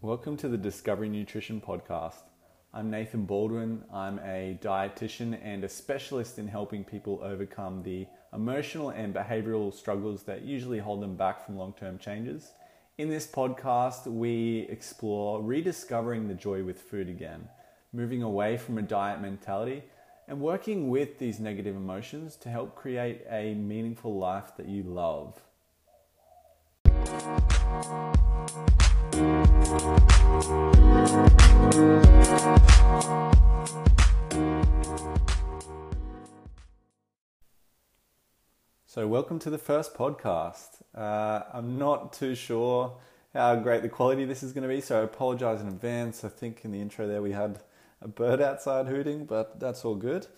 Welcome to the Discovery Nutrition Podcast. I'm Nathan Baldwin. I'm a dietitian and a specialist in helping people overcome the emotional and behavioral struggles that usually hold them back from long term changes. In this podcast, we explore rediscovering the joy with food again, moving away from a diet mentality, and working with these negative emotions to help create a meaningful life that you love. So, welcome to the first podcast. Uh, I'm not too sure how great the quality this is going to be, so I apologize in advance. I think in the intro there we had a bird outside hooting, but that's all good.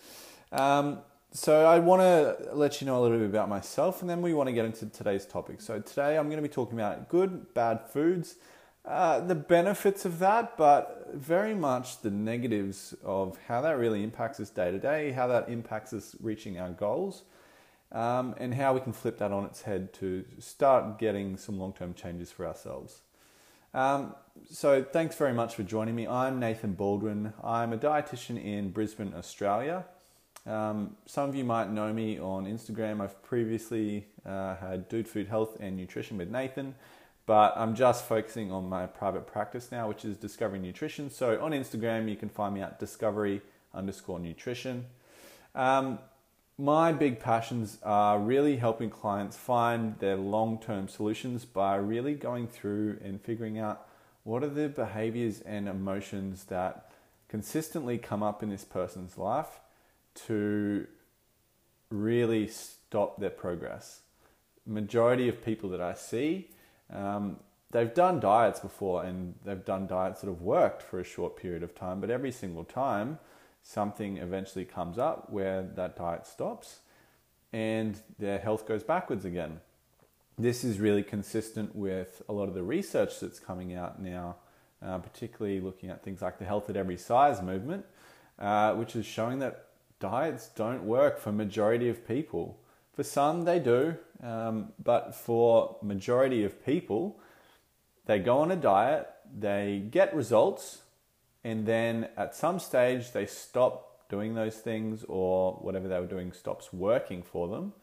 Um, so, I want to let you know a little bit about myself, and then we want to get into today's topic. So, today I'm going to be talking about good, bad foods, uh, the benefits of that, but very much the negatives of how that really impacts us day to day, how that impacts us reaching our goals um, and how we can flip that on its head to start getting some long term changes for ourselves. Um, so, thanks very much for joining me. I'm Nathan Baldwin. I'm a dietitian in Brisbane, Australia. Um, some of you might know me on Instagram. I've previously uh, had Dude Food Health and Nutrition with Nathan, but I'm just focusing on my private practice now, which is Discovery Nutrition. So on Instagram, you can find me at discovery underscore nutrition. Um, my big passions are really helping clients find their long term solutions by really going through and figuring out what are the behaviors and emotions that consistently come up in this person's life to really stop their progress. Majority of people that I see, um, they've done diets before and they've done diets that have worked for a short period of time, but every single time something eventually comes up where that diet stops and their health goes backwards again. This is really consistent with a lot of the research that's coming out now, uh, particularly looking at things like the health at every size movement, uh, which is showing that diets don't work for majority of people. For some, they do, um, but for majority of people, they go on a diet, they get results, and then at some stage they stop doing those things or whatever they were doing stops working for them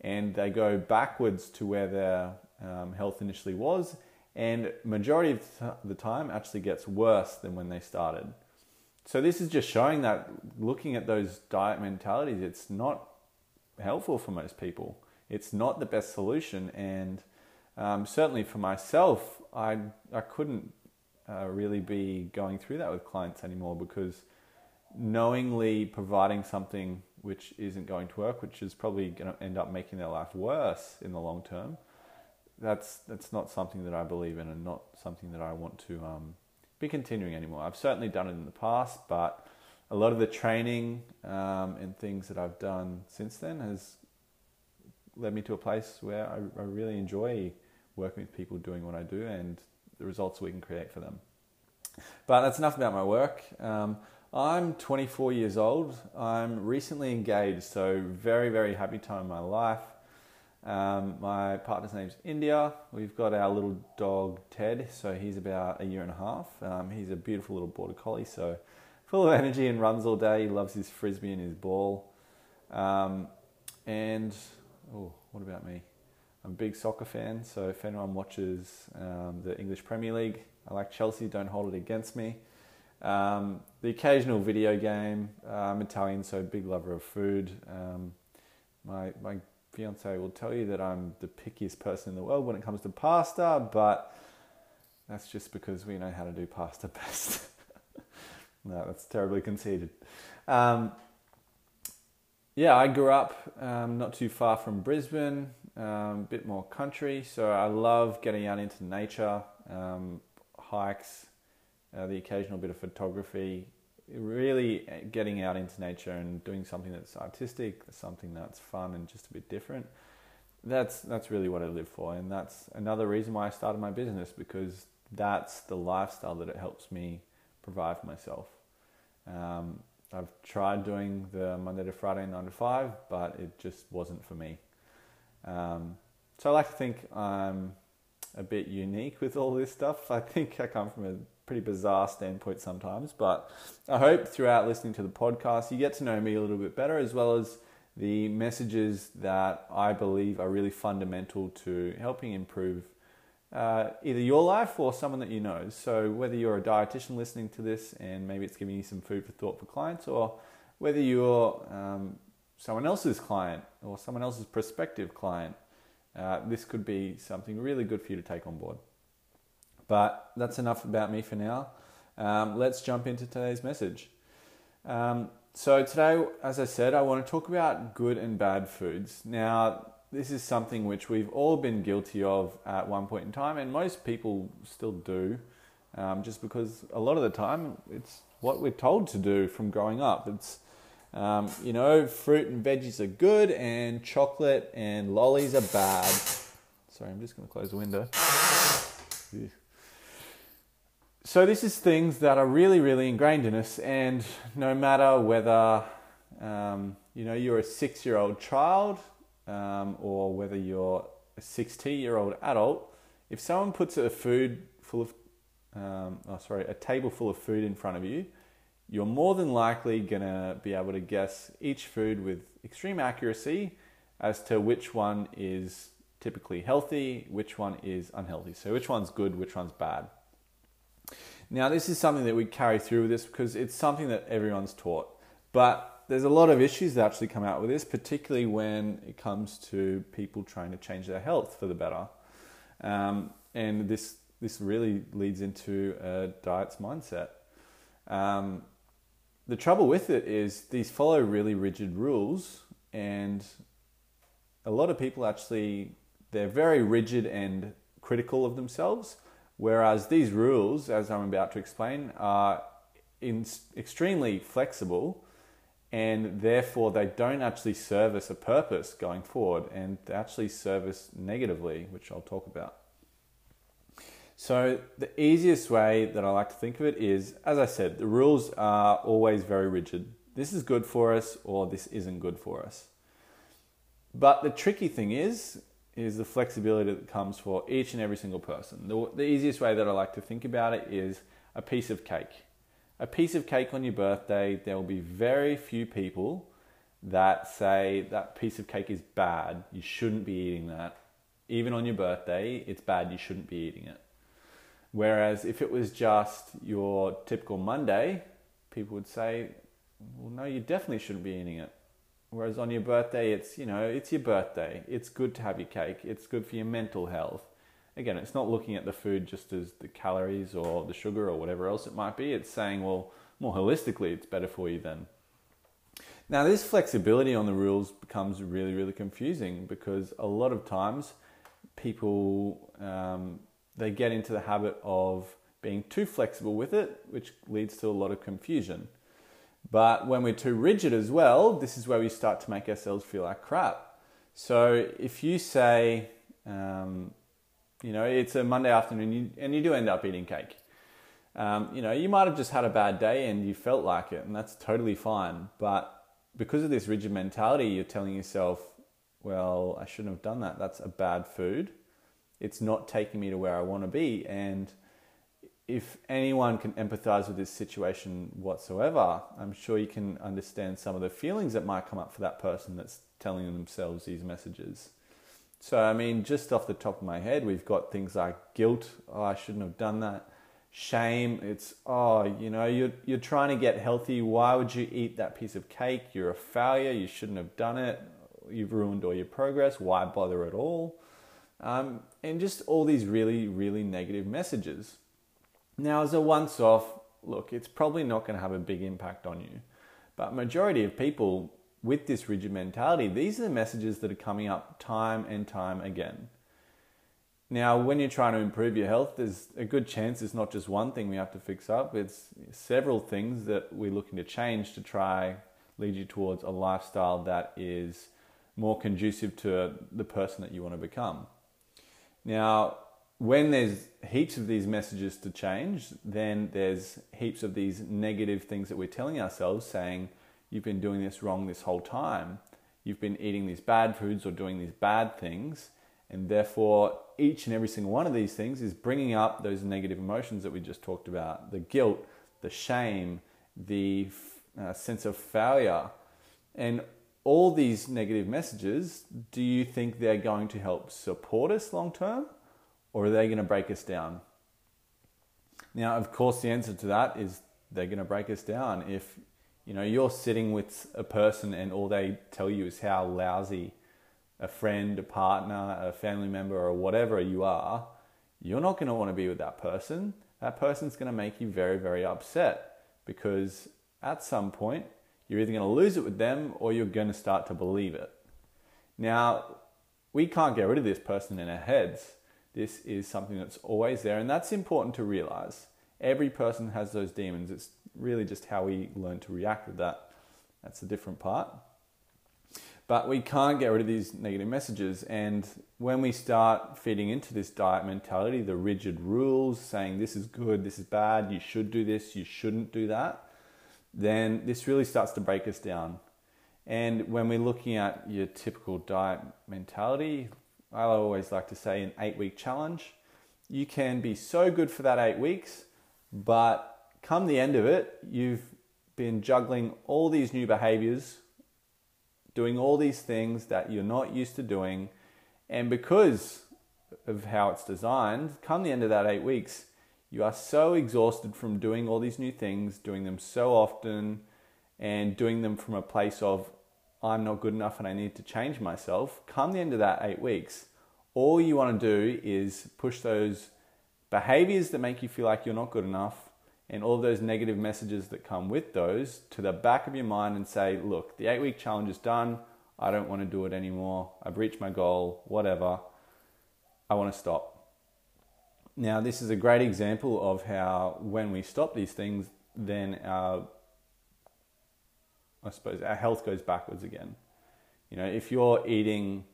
and they go backwards to where their um, health initially was and majority of the time actually gets worse than when they started. So this is just showing that looking at those diet mentalities it's not helpful for most people it's not the best solution and um, certainly for myself I, I couldn't uh, really be going through that with clients anymore because knowingly providing something which isn't going to work, which is probably going to end up making their life worse in the long term, that's that's not something that I believe in and not something that I want to um, be continuing anymore. I've certainly done it in the past, but a lot of the training um, and things that I've done since then has led me to a place where I, I really enjoy working with people doing what I do and the results we can create for them. But that's enough about my work. Um, I'm 24 years old. I'm recently engaged, so very, very happy time in my life. Um, my partner's name's India. We've got our little dog Ted, so he's about a year and a half. Um, he's a beautiful little border collie, so full of energy and runs all day. He loves his frisbee and his ball. Um, and oh, what about me? I'm a big soccer fan, so if anyone watches um, the English Premier League, I like Chelsea, don't hold it against me. Um, the occasional video game, uh, I'm Italian, so big lover of food. Um, my, my fiance will tell you that I'm the pickiest person in the world when it comes to pasta, but that's just because we know how to do pasta best. No, that's terribly conceited. Um, yeah, I grew up um, not too far from Brisbane, um, a bit more country, so I love getting out into nature, um, hikes, uh, the occasional bit of photography, really uh, getting out into nature and doing something that's artistic, something that's fun and just a bit different. That's that's really what I live for, and that's another reason why I started my business because that's the lifestyle that it helps me provide for myself. Um, I've tried doing the Monday to Friday nine to five, but it just wasn't for me. Um, so I like to think I'm a bit unique with all this stuff. I think I come from a pretty bizarre standpoint sometimes, but I hope throughout listening to the podcast you get to know me a little bit better as well as the messages that I believe are really fundamental to helping improve uh, either your life or someone that you know. So, whether you're a dietitian listening to this and maybe it's giving you some food for thought for clients, or whether you're um, someone else's client or someone else's prospective client, uh, this could be something really good for you to take on board. But that's enough about me for now. Um, let's jump into today's message. Um, so, today, as I said, I want to talk about good and bad foods. Now, this is something which we've all been guilty of at one point in time, and most people still do, um, just because a lot of the time it's what we're told to do from growing up. It's um, you know, fruit and veggies are good, and chocolate and lollies are bad. Sorry, I'm just going to close the window. So, this is things that are really, really ingrained in us, and no matter whether um, you know you're a six-year-old child um, or whether you're a 60-year-old adult, if someone puts a food full of, um, oh sorry, a table full of food in front of you, you're more than likely to be able to guess each food with extreme accuracy as to which one is typically healthy, which one is unhealthy. So, which one's good, which one's bad. Now, this is something that we carry through with this because it's something that everyone's taught. But there's a lot of issues that actually come out with this, particularly when it comes to people trying to change their health for the better. Um, and this, this really leads into a diet's mindset. Um, the trouble with it is these follow really rigid rules, and a lot of people actually they're very rigid and critical of themselves. Whereas these rules, as I'm about to explain, are in, extremely flexible and therefore they don't actually service a purpose going forward and they actually service negatively, which I'll talk about. So, the easiest way that I like to think of it is as I said, the rules are always very rigid. This is good for us, or this isn't good for us. But the tricky thing is, is the flexibility that comes for each and every single person. The, the easiest way that I like to think about it is a piece of cake. A piece of cake on your birthday, there will be very few people that say that piece of cake is bad, you shouldn't be eating that. Even on your birthday, it's bad, you shouldn't be eating it. Whereas if it was just your typical Monday, people would say, well, no, you definitely shouldn't be eating it. Whereas on your birthday, it's, you know, it's your birthday. It's good to have your cake. It's good for your mental health. Again, it's not looking at the food just as the calories or the sugar or whatever else it might be. It's saying, well, more holistically, it's better for you then. Now, this flexibility on the rules becomes really, really confusing because a lot of times people um, they get into the habit of being too flexible with it, which leads to a lot of confusion. But when we're too rigid as well, this is where we start to make ourselves feel like crap. So if you say, um, you know, it's a Monday afternoon and you do end up eating cake, um, you know, you might have just had a bad day and you felt like it, and that's totally fine. But because of this rigid mentality, you're telling yourself, well, I shouldn't have done that. That's a bad food it's not taking me to where I want to be. And if anyone can empathize with this situation whatsoever, I'm sure you can understand some of the feelings that might come up for that person that's telling themselves these messages. So, I mean, just off the top of my head, we've got things like guilt, oh, I shouldn't have done that. Shame, it's, oh, you know, you're, you're trying to get healthy. Why would you eat that piece of cake? You're a failure. You shouldn't have done it. You've ruined all your progress. Why bother at all? um, and just all these really, really negative messages. Now, as a once off, look, it's probably not going to have a big impact on you. But majority of people with this rigid mentality, these are the messages that are coming up time and time again. Now, when you're trying to improve your health, there's a good chance it's not just one thing we have to fix up. It's several things that we're looking to change to try lead you towards a lifestyle that is more conducive to the person that you want to become. Now, when there's heaps of these messages to change, then there's heaps of these negative things that we're telling ourselves saying, you've been doing this wrong this whole time. You've been eating these bad foods or doing these bad things, And therefore, each and every single one of these things is bringing up those negative emotions that we just talked about the guilt, the shame, the uh, sense of failure. And all these negative messages, do you think they're going to help support us long term or are they going to break us down? Now, of course, the answer to that is they're going to break us down. If you know you're sitting with a person and all they tell you is how lousy a friend, a partner, a family member, or whatever you are, you're not going to want to be with that person. That person's going to make you very, very upset because at some point you're either going to lose it with them or you're going to start to believe it. Now, we can't get rid of this person in our heads. This is something that's always there, and that's important to realize. Every person has those demons. It's really just how we learn to react with that. That's a different part. But we can't get rid of these negative messages. And when we start feeding into this diet mentality, the rigid rules saying this is good, this is bad, you should do this, you shouldn't do that, then this really starts to break us down. And when we're looking at your typical diet mentality, I always like to say an eight week challenge. You can be so good for that eight weeks, but come the end of it, you've been juggling all these new behaviors doing all these things that you're not used to doing. And because of how it's designed, come the end of that eight weeks, you are so exhausted from doing all these new things, doing them so often, and doing them from a place of, I'm not good enough and I need to change myself. Come the end of that eight weeks, all you want to do is push those behaviors that make you feel like you're not good enough and all of those negative messages that come with those to the back of your mind and say, look, the eight week challenge is done. I don't want to do it anymore. I've reached my goal, whatever. I want to stop. Now, this is a great example of how when we stop these things, then our, I suppose, our health goes backwards again. You know, if you're eating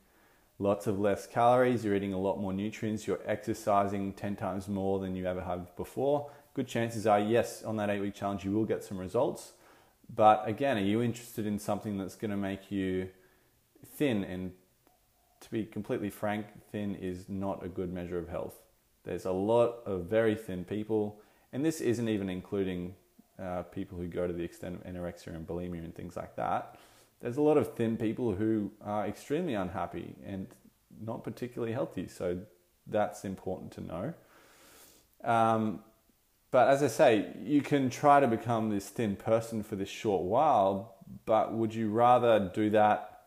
lots of less calories, you're eating a lot more nutrients, you're exercising 10 times more than you ever have before, good chances are, yes, on that eight week challenge, you will get some results. But again, are you interested in something that's going to make you thin? And to be completely frank, thin is not a good measure of health. There's a lot of very thin people, and this isn't even including uh, people who go to the extent of anorexia and bulimia and things like that. There's a lot of thin people who are extremely unhappy and not particularly healthy. So that's important to know. Um, but as I say, you can try to become this thin person for this short while, but would you rather do that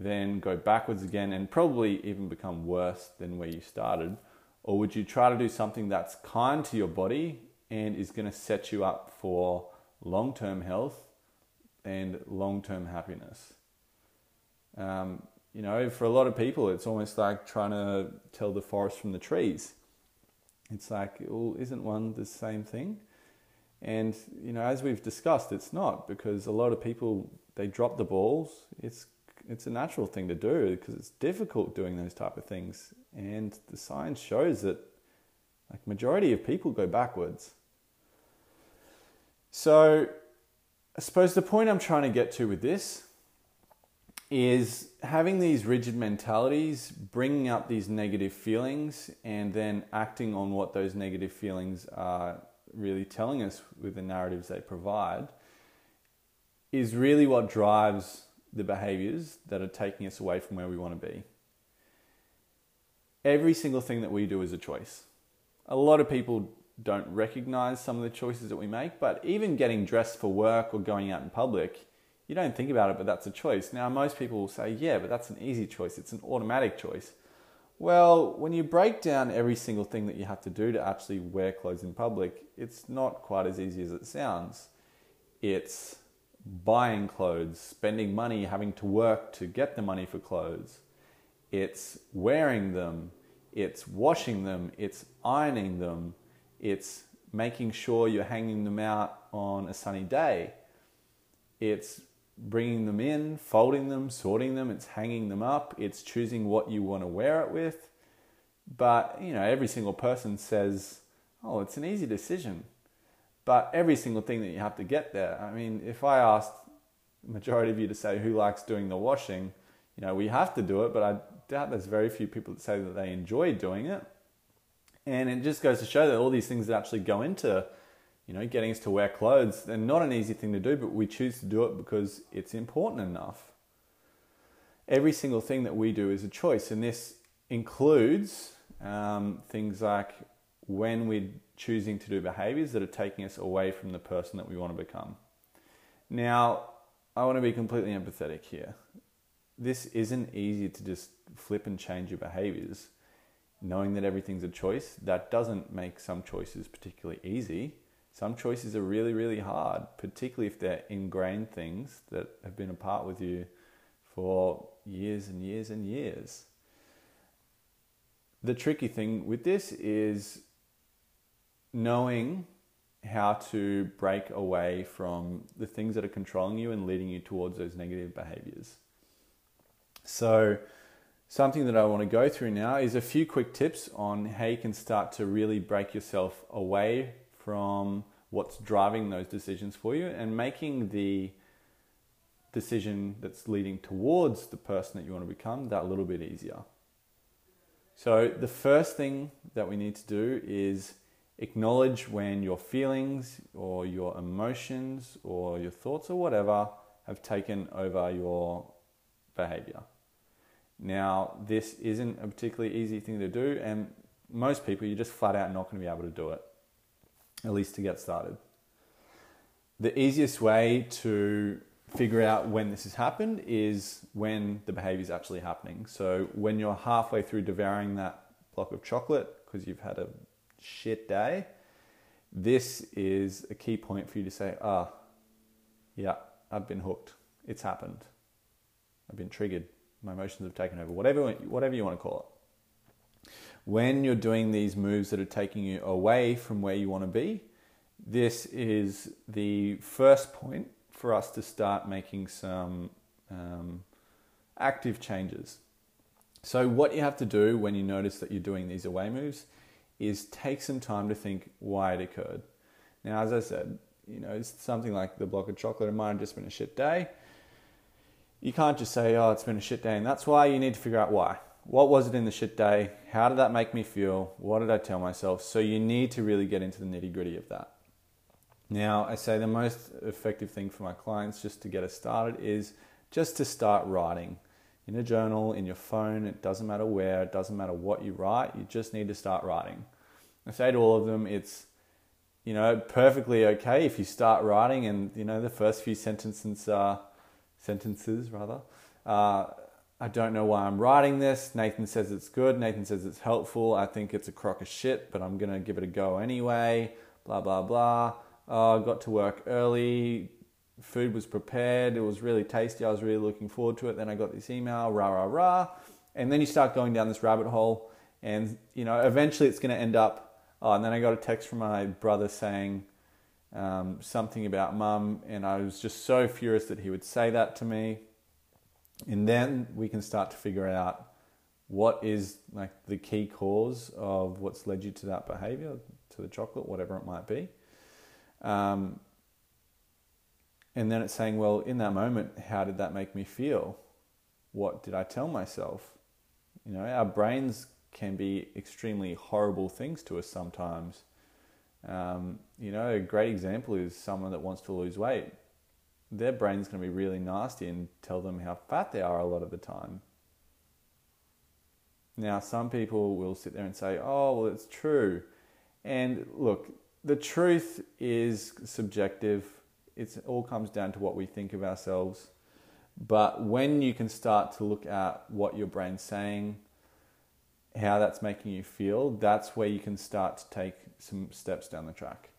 than go backwards again and probably even become worse than where you started? Or would you try to do something that's kind to your body and is going to set you up for long term health and long term happiness? Um, you know, for a lot of people, it's almost like trying to tell the forest from the trees it's like, well, isn't one the same thing? And you know, as we've discussed, it's not because a lot of people they drop the balls. It's it's a natural thing to do because it's difficult doing those type of things, and the science shows that like majority of people go backwards. So, I suppose the point I'm trying to get to with this is having these rigid mentalities, bringing up these negative feelings, and then acting on what those negative feelings are really telling us with the narratives they provide, is really what drives the behaviors that are taking us away from where we want to be. Every single thing that we do is a choice. A lot of people don't recognize some of the choices that we make, but even getting dressed for work or going out in public you don't think about it, but that's a choice. Now, most people will say, yeah, but that's an easy choice. It's an automatic choice. Well, when you break down every single thing that you have to do to actually wear clothes in public, it's not quite as easy as it sounds. It's buying clothes, spending money, having to work to get the money for clothes. It's wearing them, it's washing them, it's ironing them, it's making sure you're hanging them out on a sunny day. It's bringing them in, folding them, sorting them, it's hanging them up, it's choosing what you want to wear it with. But, you know, every single person says, oh, it's an easy decision. But every single thing that you have to get there, I mean, if I asked the majority of you to say who likes doing the washing, you know, we have to do it, but I doubt There's very few people that say that they enjoy doing it. And it just goes to show that all these things that actually go into, you know, getting us to wear clothes, they're not an easy thing to do, but we choose to do it because it's important enough. Every single thing that we do is a choice, and this includes um, things like when we're choosing to do behaviors that are taking us away from the person that we want to become. Now, I want to be completely empathetic here. This isn't easy to just flip and change your behaviors. Knowing that everything's a choice, that doesn't make some choices particularly easy. Some choices are really, really hard, particularly if they're ingrained things that have been a part with you for years and years and years. The tricky thing with this is knowing how to break away from the things that are controlling you and leading you towards those negative behaviors. So, something that I want to go through now is a few quick tips on how you can start to really break yourself away from what's driving those decisions for you and making the decision that's leading towards the person that you want to become that a little bit easier. So, the first thing that we need to do is Acknowledge when your feelings or your emotions or your thoughts or whatever have taken over your behavior. Now, this isn't a particularly easy thing to do, and most people, you're just flat out not going to be able to do it, at least to get started. The easiest way to figure out when this has happened is when the behavior is actually happening. So, when you're halfway through devouring that block of chocolate because you've had a shit day, this is a key point for you to say, ah, yeah, I've been hooked. It's happened. I've been triggered. My emotions have taken over. Whatever, whatever you want to call it. When you're doing these moves that are taking you away from where you want to be, this is the first point for us to start making some um, active changes. So, what you have to do when you notice that you're doing these away moves is take some time to think why it occurred. Now, as I said, you know, it's something like the block of chocolate. It might have just been a shit day. You can't just say, oh, it's been a shit day, and that's why you need to figure out why. What was it in the shit day? How did that make me feel? What did I tell myself? So you need to really get into the nitty gritty of that. Now, I say the most effective thing for my clients just to get us started is just to start writing in a journal, in your phone, it doesn't matter where, it doesn't matter what you write, you just need to start writing. I say to all of them, it's you know perfectly okay if you start writing and you know the first few sentences are sentences rather. Uh, I don't know why I'm writing this. Nathan says it's good. Nathan says it's helpful. I think it's a crock of shit, but I'm gonna give it a go anyway. Blah blah blah. Uh, got to work early food was prepared. It was really tasty. I was really looking forward to it. Then I got this email, rah, rah, rah. And then you start going down this rabbit hole. And, you know, eventually it's going to end up. Oh, and then I got a text from my brother saying um, something about mum. And I was just so furious that he would say that to me. And then we can start to figure out what is like the key cause of what's led you to that behavior, to the chocolate, whatever it might be. Um, and then it's saying, well, in that moment, how did that make me feel? What did I tell myself? You know, our brains can be extremely horrible things to us sometimes. Um, you know, a great example is someone that wants to lose weight. Their brain's going to be really nasty and tell them how fat they are a lot of the time. Now, some people will sit there and say, oh, well, it's true. And look, the truth is subjective it all comes down to what we think of ourselves. But when you can start to look at what your brain's saying, how that's making you feel, that's where you can start to take some steps down the track.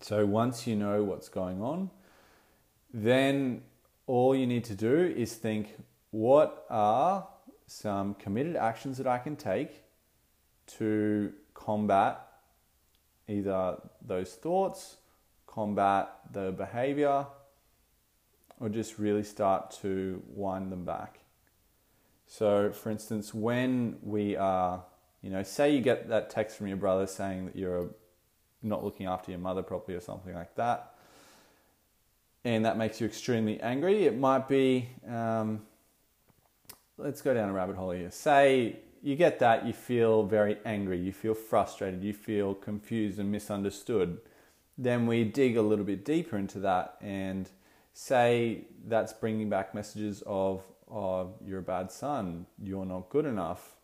So once you know what's going on, then all you need to do is think what are some committed actions that I can take to combat either those thoughts combat the behavior or just really start to wind them back. So, for instance, when we are, you know, say you get that text from your brother saying that you're not looking after your mother properly or something like that, and that makes you extremely angry, it might be um, let's go down a rabbit hole here. Say you get that, you feel very angry, you feel frustrated, you feel confused and misunderstood. Then we dig a little bit deeper into that and say that's bringing back messages of, oh, you're a bad son, you're not good enough.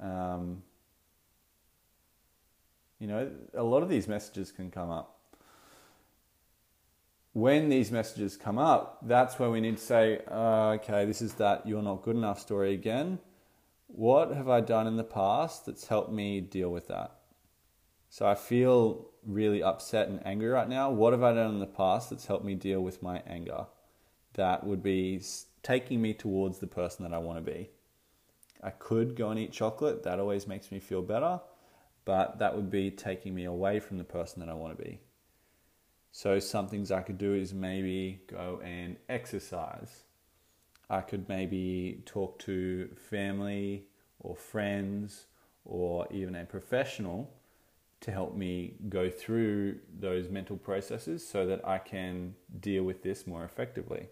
Um, you know, a lot of these messages can come up. When these messages come up, that's where we need to say, oh, okay, this is that you're not good enough story again what have I done in the past that's helped me deal with that? So I feel really upset and angry right now. What have I done in the past that's helped me deal with my anger? That would be taking me towards the person that I want to be. I could go and eat chocolate, that always makes me feel better, but that would be taking me away from the person that I want to be. So, some things I could do is maybe go and exercise I could maybe talk to family or friends or even a professional to help me go through those mental processes so that I can deal with this more effectively.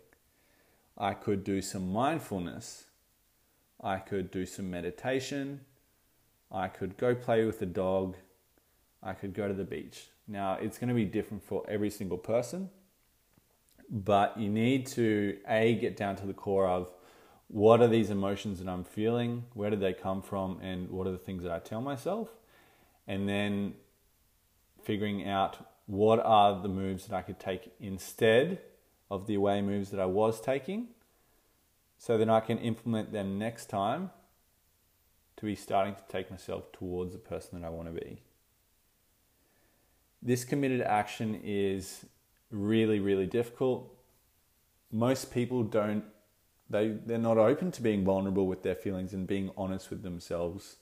I could do some mindfulness. I could do some meditation. I could go play with the dog. I could go to the beach. Now, it's going to be different for every single person but you need to a get down to the core of what are these emotions that I'm feeling, where did they come from, and what are the things that I tell myself, and then figuring out what are the moves that I could take instead of the away moves that I was taking, so that I can implement them next time to be starting to take myself towards the person that I want to be. This committed action is really, really difficult. Most people don't, they, they're not open to being vulnerable with their feelings and being honest with themselves.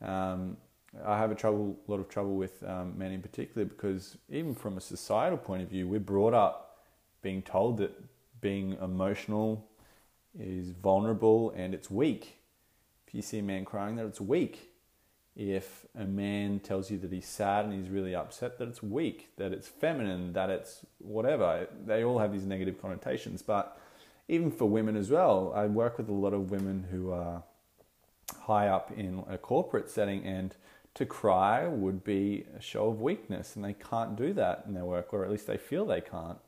Um, I have a trouble, a lot of trouble with um, men in particular because even from a societal point of view, we're brought up being told that being emotional is vulnerable and it's weak. If you see a man crying, that it's weak if a man tells you that he's sad and he's really upset, that it's weak, that it's feminine, that it's whatever. They all have these negative connotations. But even for women as well, I work with a lot of women who are high up in a corporate setting and to cry would be a show of weakness and they can't do that in their work or at least they feel they can't.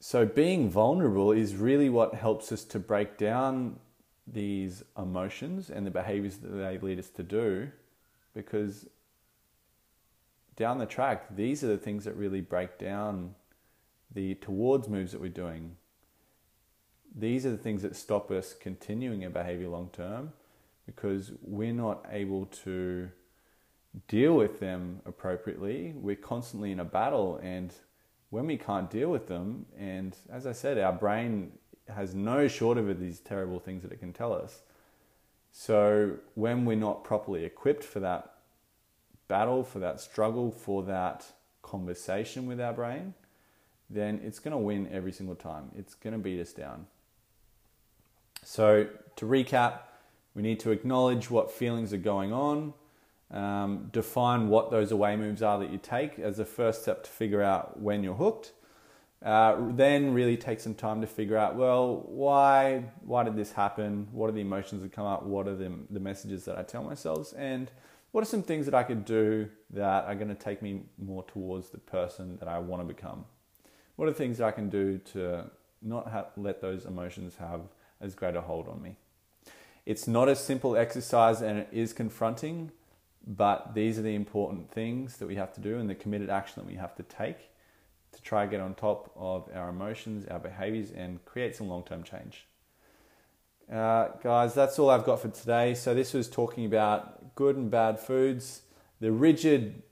So being vulnerable is really what helps us to break down these emotions and the behaviors that they lead us to do because down the track, these are the things that really break down the towards moves that we're doing. These are the things that stop us continuing a behavior long term because we're not able to deal with them appropriately. We're constantly in a battle, and when we can't deal with them, and as I said, our brain has no short of these terrible things that it can tell us. So when we're not properly equipped for that battle, for that struggle, for that conversation with our brain, then it's going to win every single time. It's going to beat us down. So to recap, we need to acknowledge what feelings are going on, um, define what those away moves are that you take as a first step to figure out when you're hooked uh, then really take some time to figure out, well, why why did this happen? What are the emotions that come up? What are the, the messages that I tell myself? And what are some things that I could do that are going to take me more towards the person that I want to become? What are the things I can do to not let those emotions have as great a hold on me? It's not a simple exercise and it is confronting, but these are the important things that we have to do and the committed action that we have to take to try and get on top of our emotions, our behaviors, and create some long term change. Uh, guys, that's all I've got for today. So, this was talking about good and bad foods, the rigid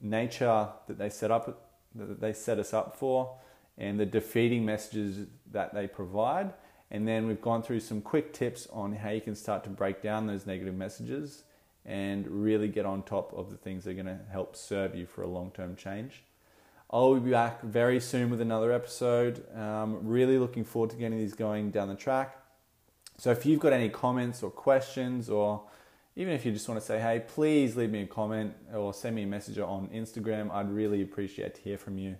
nature that they set up that they set us up for, and the defeating messages that they provide. And then we've gone through some quick tips on how you can start to break down those negative messages and really get on top of the things that are going to help serve you for a long term change. I'll be back very soon with another episode. Um, really looking forward to getting these going down the track. So if you've got any comments or questions, or even if you just want to say, hey, please leave me a comment or send me a message on Instagram. I'd really appreciate to hear from you.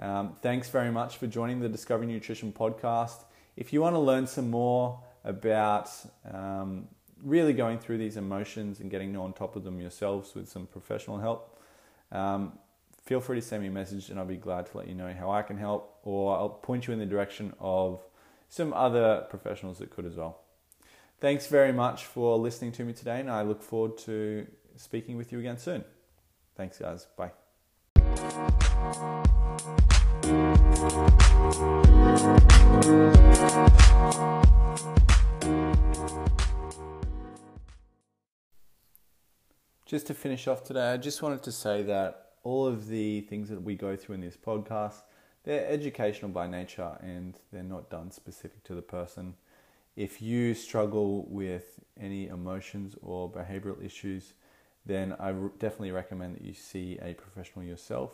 Um, thanks very much for joining the Discovery Nutrition podcast. If you want to learn some more about um, really going through these emotions and getting on top of them yourselves with some professional help, um, feel free to send me a message and I'll be glad to let you know how I can help or I'll point you in the direction of some other professionals that could as well. Thanks very much for listening to me today and I look forward to speaking with you again soon. Thanks, guys. Bye. Just to finish off today, I just wanted to say that all of the things that we go through in this podcast, they're educational by nature and they're not done specific to the person. If you struggle with any emotions or behavioral issues, then I definitely recommend that you see a professional yourself.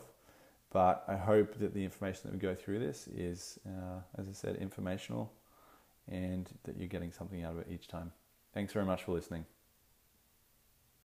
But I hope that the information that we go through this is, uh, as I said, informational and that you're getting something out of it each time. Thanks very much for listening.